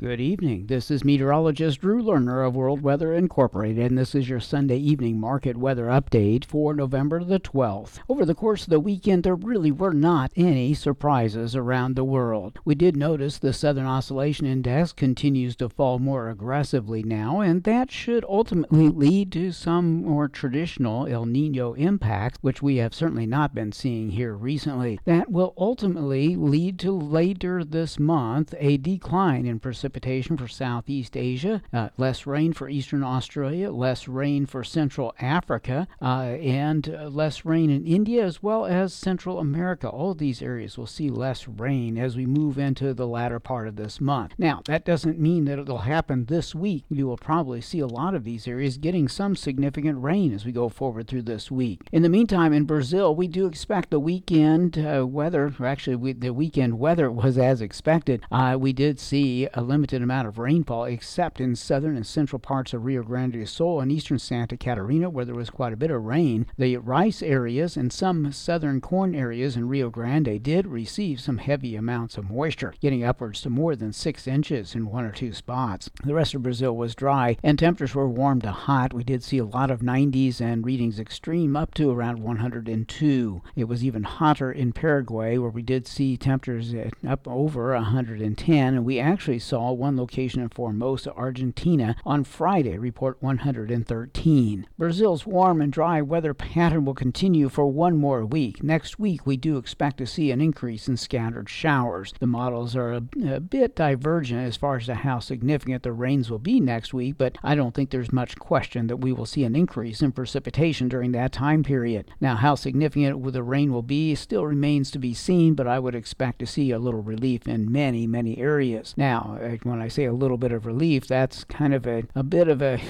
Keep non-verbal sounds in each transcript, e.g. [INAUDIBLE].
Good evening. This is meteorologist Drew Lerner of World Weather Incorporated, and this is your Sunday evening market weather update for November the 12th. Over the course of the weekend, there really were not any surprises around the world. We did notice the Southern Oscillation Index continues to fall more aggressively now, and that should ultimately lead to some more traditional El Nino impacts, which we have certainly not been seeing here recently. That will ultimately lead to later this month a decline in precipitation precipitation for Southeast Asia, uh, less rain for Eastern Australia, less rain for Central Africa, uh, and uh, less rain in India as well as Central America. All these areas will see less rain as we move into the latter part of this month. Now, that doesn't mean that it'll happen this week. You will probably see a lot of these areas getting some significant rain as we go forward through this week. In the meantime, in Brazil, we do expect the weekend uh, weather, actually, we, the weekend weather [LAUGHS] was as expected. Uh, we did see a limited amount of rainfall, except in southern and central parts of Rio Grande do Sul and eastern Santa Catarina, where there was quite a bit of rain. The rice areas and some southern corn areas in Rio Grande did receive some heavy amounts of moisture, getting upwards to more than six inches in one or two spots. The rest of Brazil was dry, and temperatures were warm to hot. We did see a lot of 90s and readings extreme up to around 102. It was even hotter in Paraguay, where we did see temperatures up over 110, and we actually saw one location in Formosa, Argentina, on Friday, report 113. Brazil's warm and dry weather pattern will continue for one more week. Next week, we do expect to see an increase in scattered showers. The models are a, a bit divergent as far as to how significant the rains will be next week, but I don't think there's much question that we will see an increase in precipitation during that time period. Now, how significant the rain will be still remains to be seen, but I would expect to see a little relief in many, many areas. Now, uh, when I say a little bit of relief, that's kind of a, a bit of [LAUGHS] a,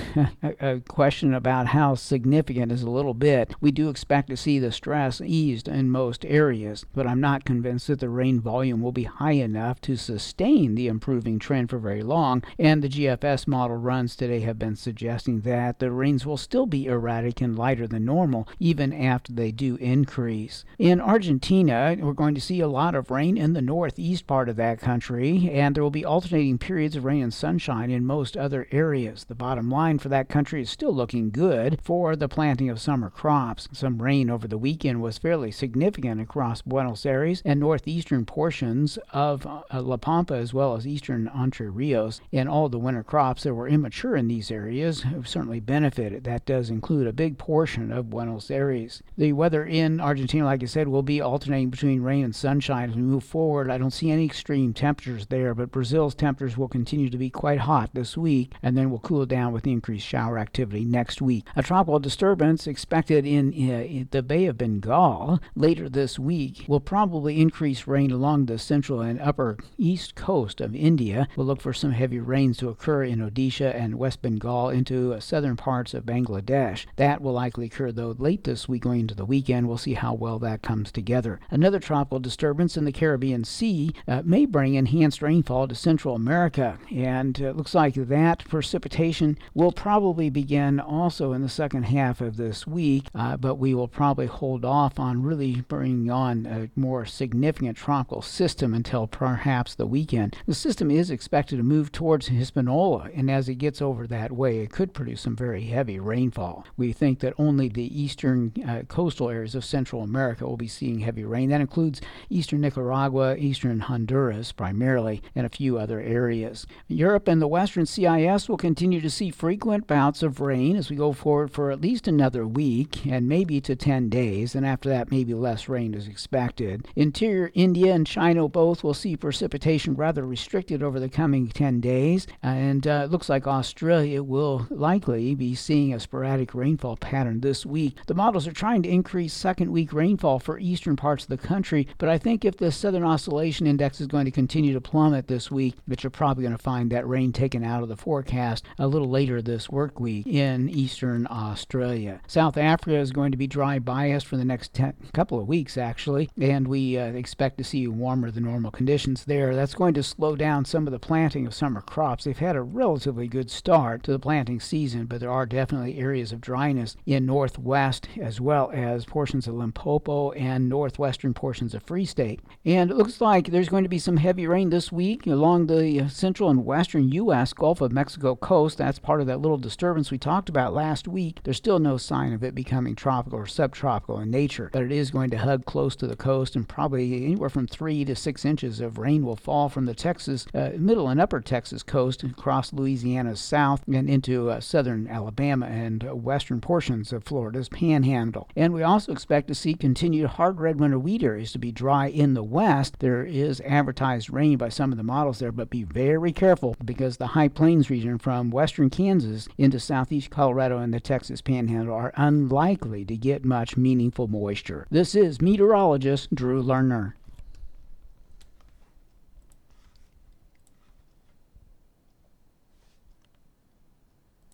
a question about how significant is a little bit. We do expect to see the stress eased in most areas, but I'm not convinced that the rain volume will be high enough to sustain the improving trend for very long. And the GFS model runs today have been suggesting that the rains will still be erratic and lighter than normal even after they do increase. In Argentina, we're going to see a lot of rain in the northeast part of that country, and there will be alternating periods of rain and sunshine in most other areas. The bottom line for that country is still looking good for the planting of summer crops. Some rain over the weekend was fairly significant across Buenos Aires and northeastern portions of uh, La Pampa as well as eastern Entre Rios. And all the winter crops that were immature in these areas have certainly benefited. That does include a big portion of Buenos Aires. The weather in Argentina, like I said, will be alternating between rain and sunshine as we move forward. I don't see any extreme temperatures there, but Brazil's temperatures will continue to be quite hot this week and then will cool down with increased shower activity next week. A tropical disturbance expected in, uh, in the Bay of Bengal later this week will probably increase rain along the central and upper east coast of India. We'll look for some heavy rains to occur in Odisha and West Bengal into uh, southern parts of Bangladesh. That will likely occur though late this week going into the weekend. We'll see how well that comes together. Another tropical disturbance in the Caribbean Sea uh, may bring enhanced rainfall to Central America America. And it looks like that precipitation will probably begin also in the second half of this week, uh, but we will probably hold off on really bringing on a more significant tropical system until perhaps the weekend. The system is expected to move towards Hispaniola, and as it gets over that way, it could produce some very heavy rainfall. We think that only the eastern uh, coastal areas of Central America will be seeing heavy rain. That includes eastern Nicaragua, eastern Honduras primarily, and a few other areas areas. Europe and the western CIS will continue to see frequent bouts of rain as we go forward for at least another week and maybe to 10 days, and after that, maybe less rain is expected. Interior India and China both will see precipitation rather restricted over the coming 10 days, and uh, it looks like Australia will likely be seeing a sporadic rainfall pattern this week. The models are trying to increase second week rainfall for eastern parts of the country, but I think if the Southern Oscillation Index is going to continue to plummet this week, which are probably going to find that rain taken out of the forecast a little later this work week in eastern Australia. South Africa is going to be dry biased for the next ten, couple of weeks, actually, and we uh, expect to see warmer than normal conditions there. That's going to slow down some of the planting of summer crops. They've had a relatively good start to the planting season, but there are definitely areas of dryness in northwest as well as portions of Limpopo and northwestern portions of Free State. And it looks like there's going to be some heavy rain this week along the the central and western U.S. Gulf of Mexico coast, that's part of that little disturbance we talked about last week. There's still no sign of it becoming tropical or subtropical in nature, but it is going to hug close to the coast, and probably anywhere from three to six inches of rain will fall from the Texas, uh, middle and upper Texas coast across Louisiana's south and into uh, southern Alabama and uh, western portions of Florida's panhandle. And we also expect to see continued hard red winter wheat areas to be dry in the west. There is advertised rain by some of the models there, but be very careful because the high plains region from western Kansas into southeast Colorado and the Texas panhandle are unlikely to get much meaningful moisture. This is meteorologist Drew Lerner.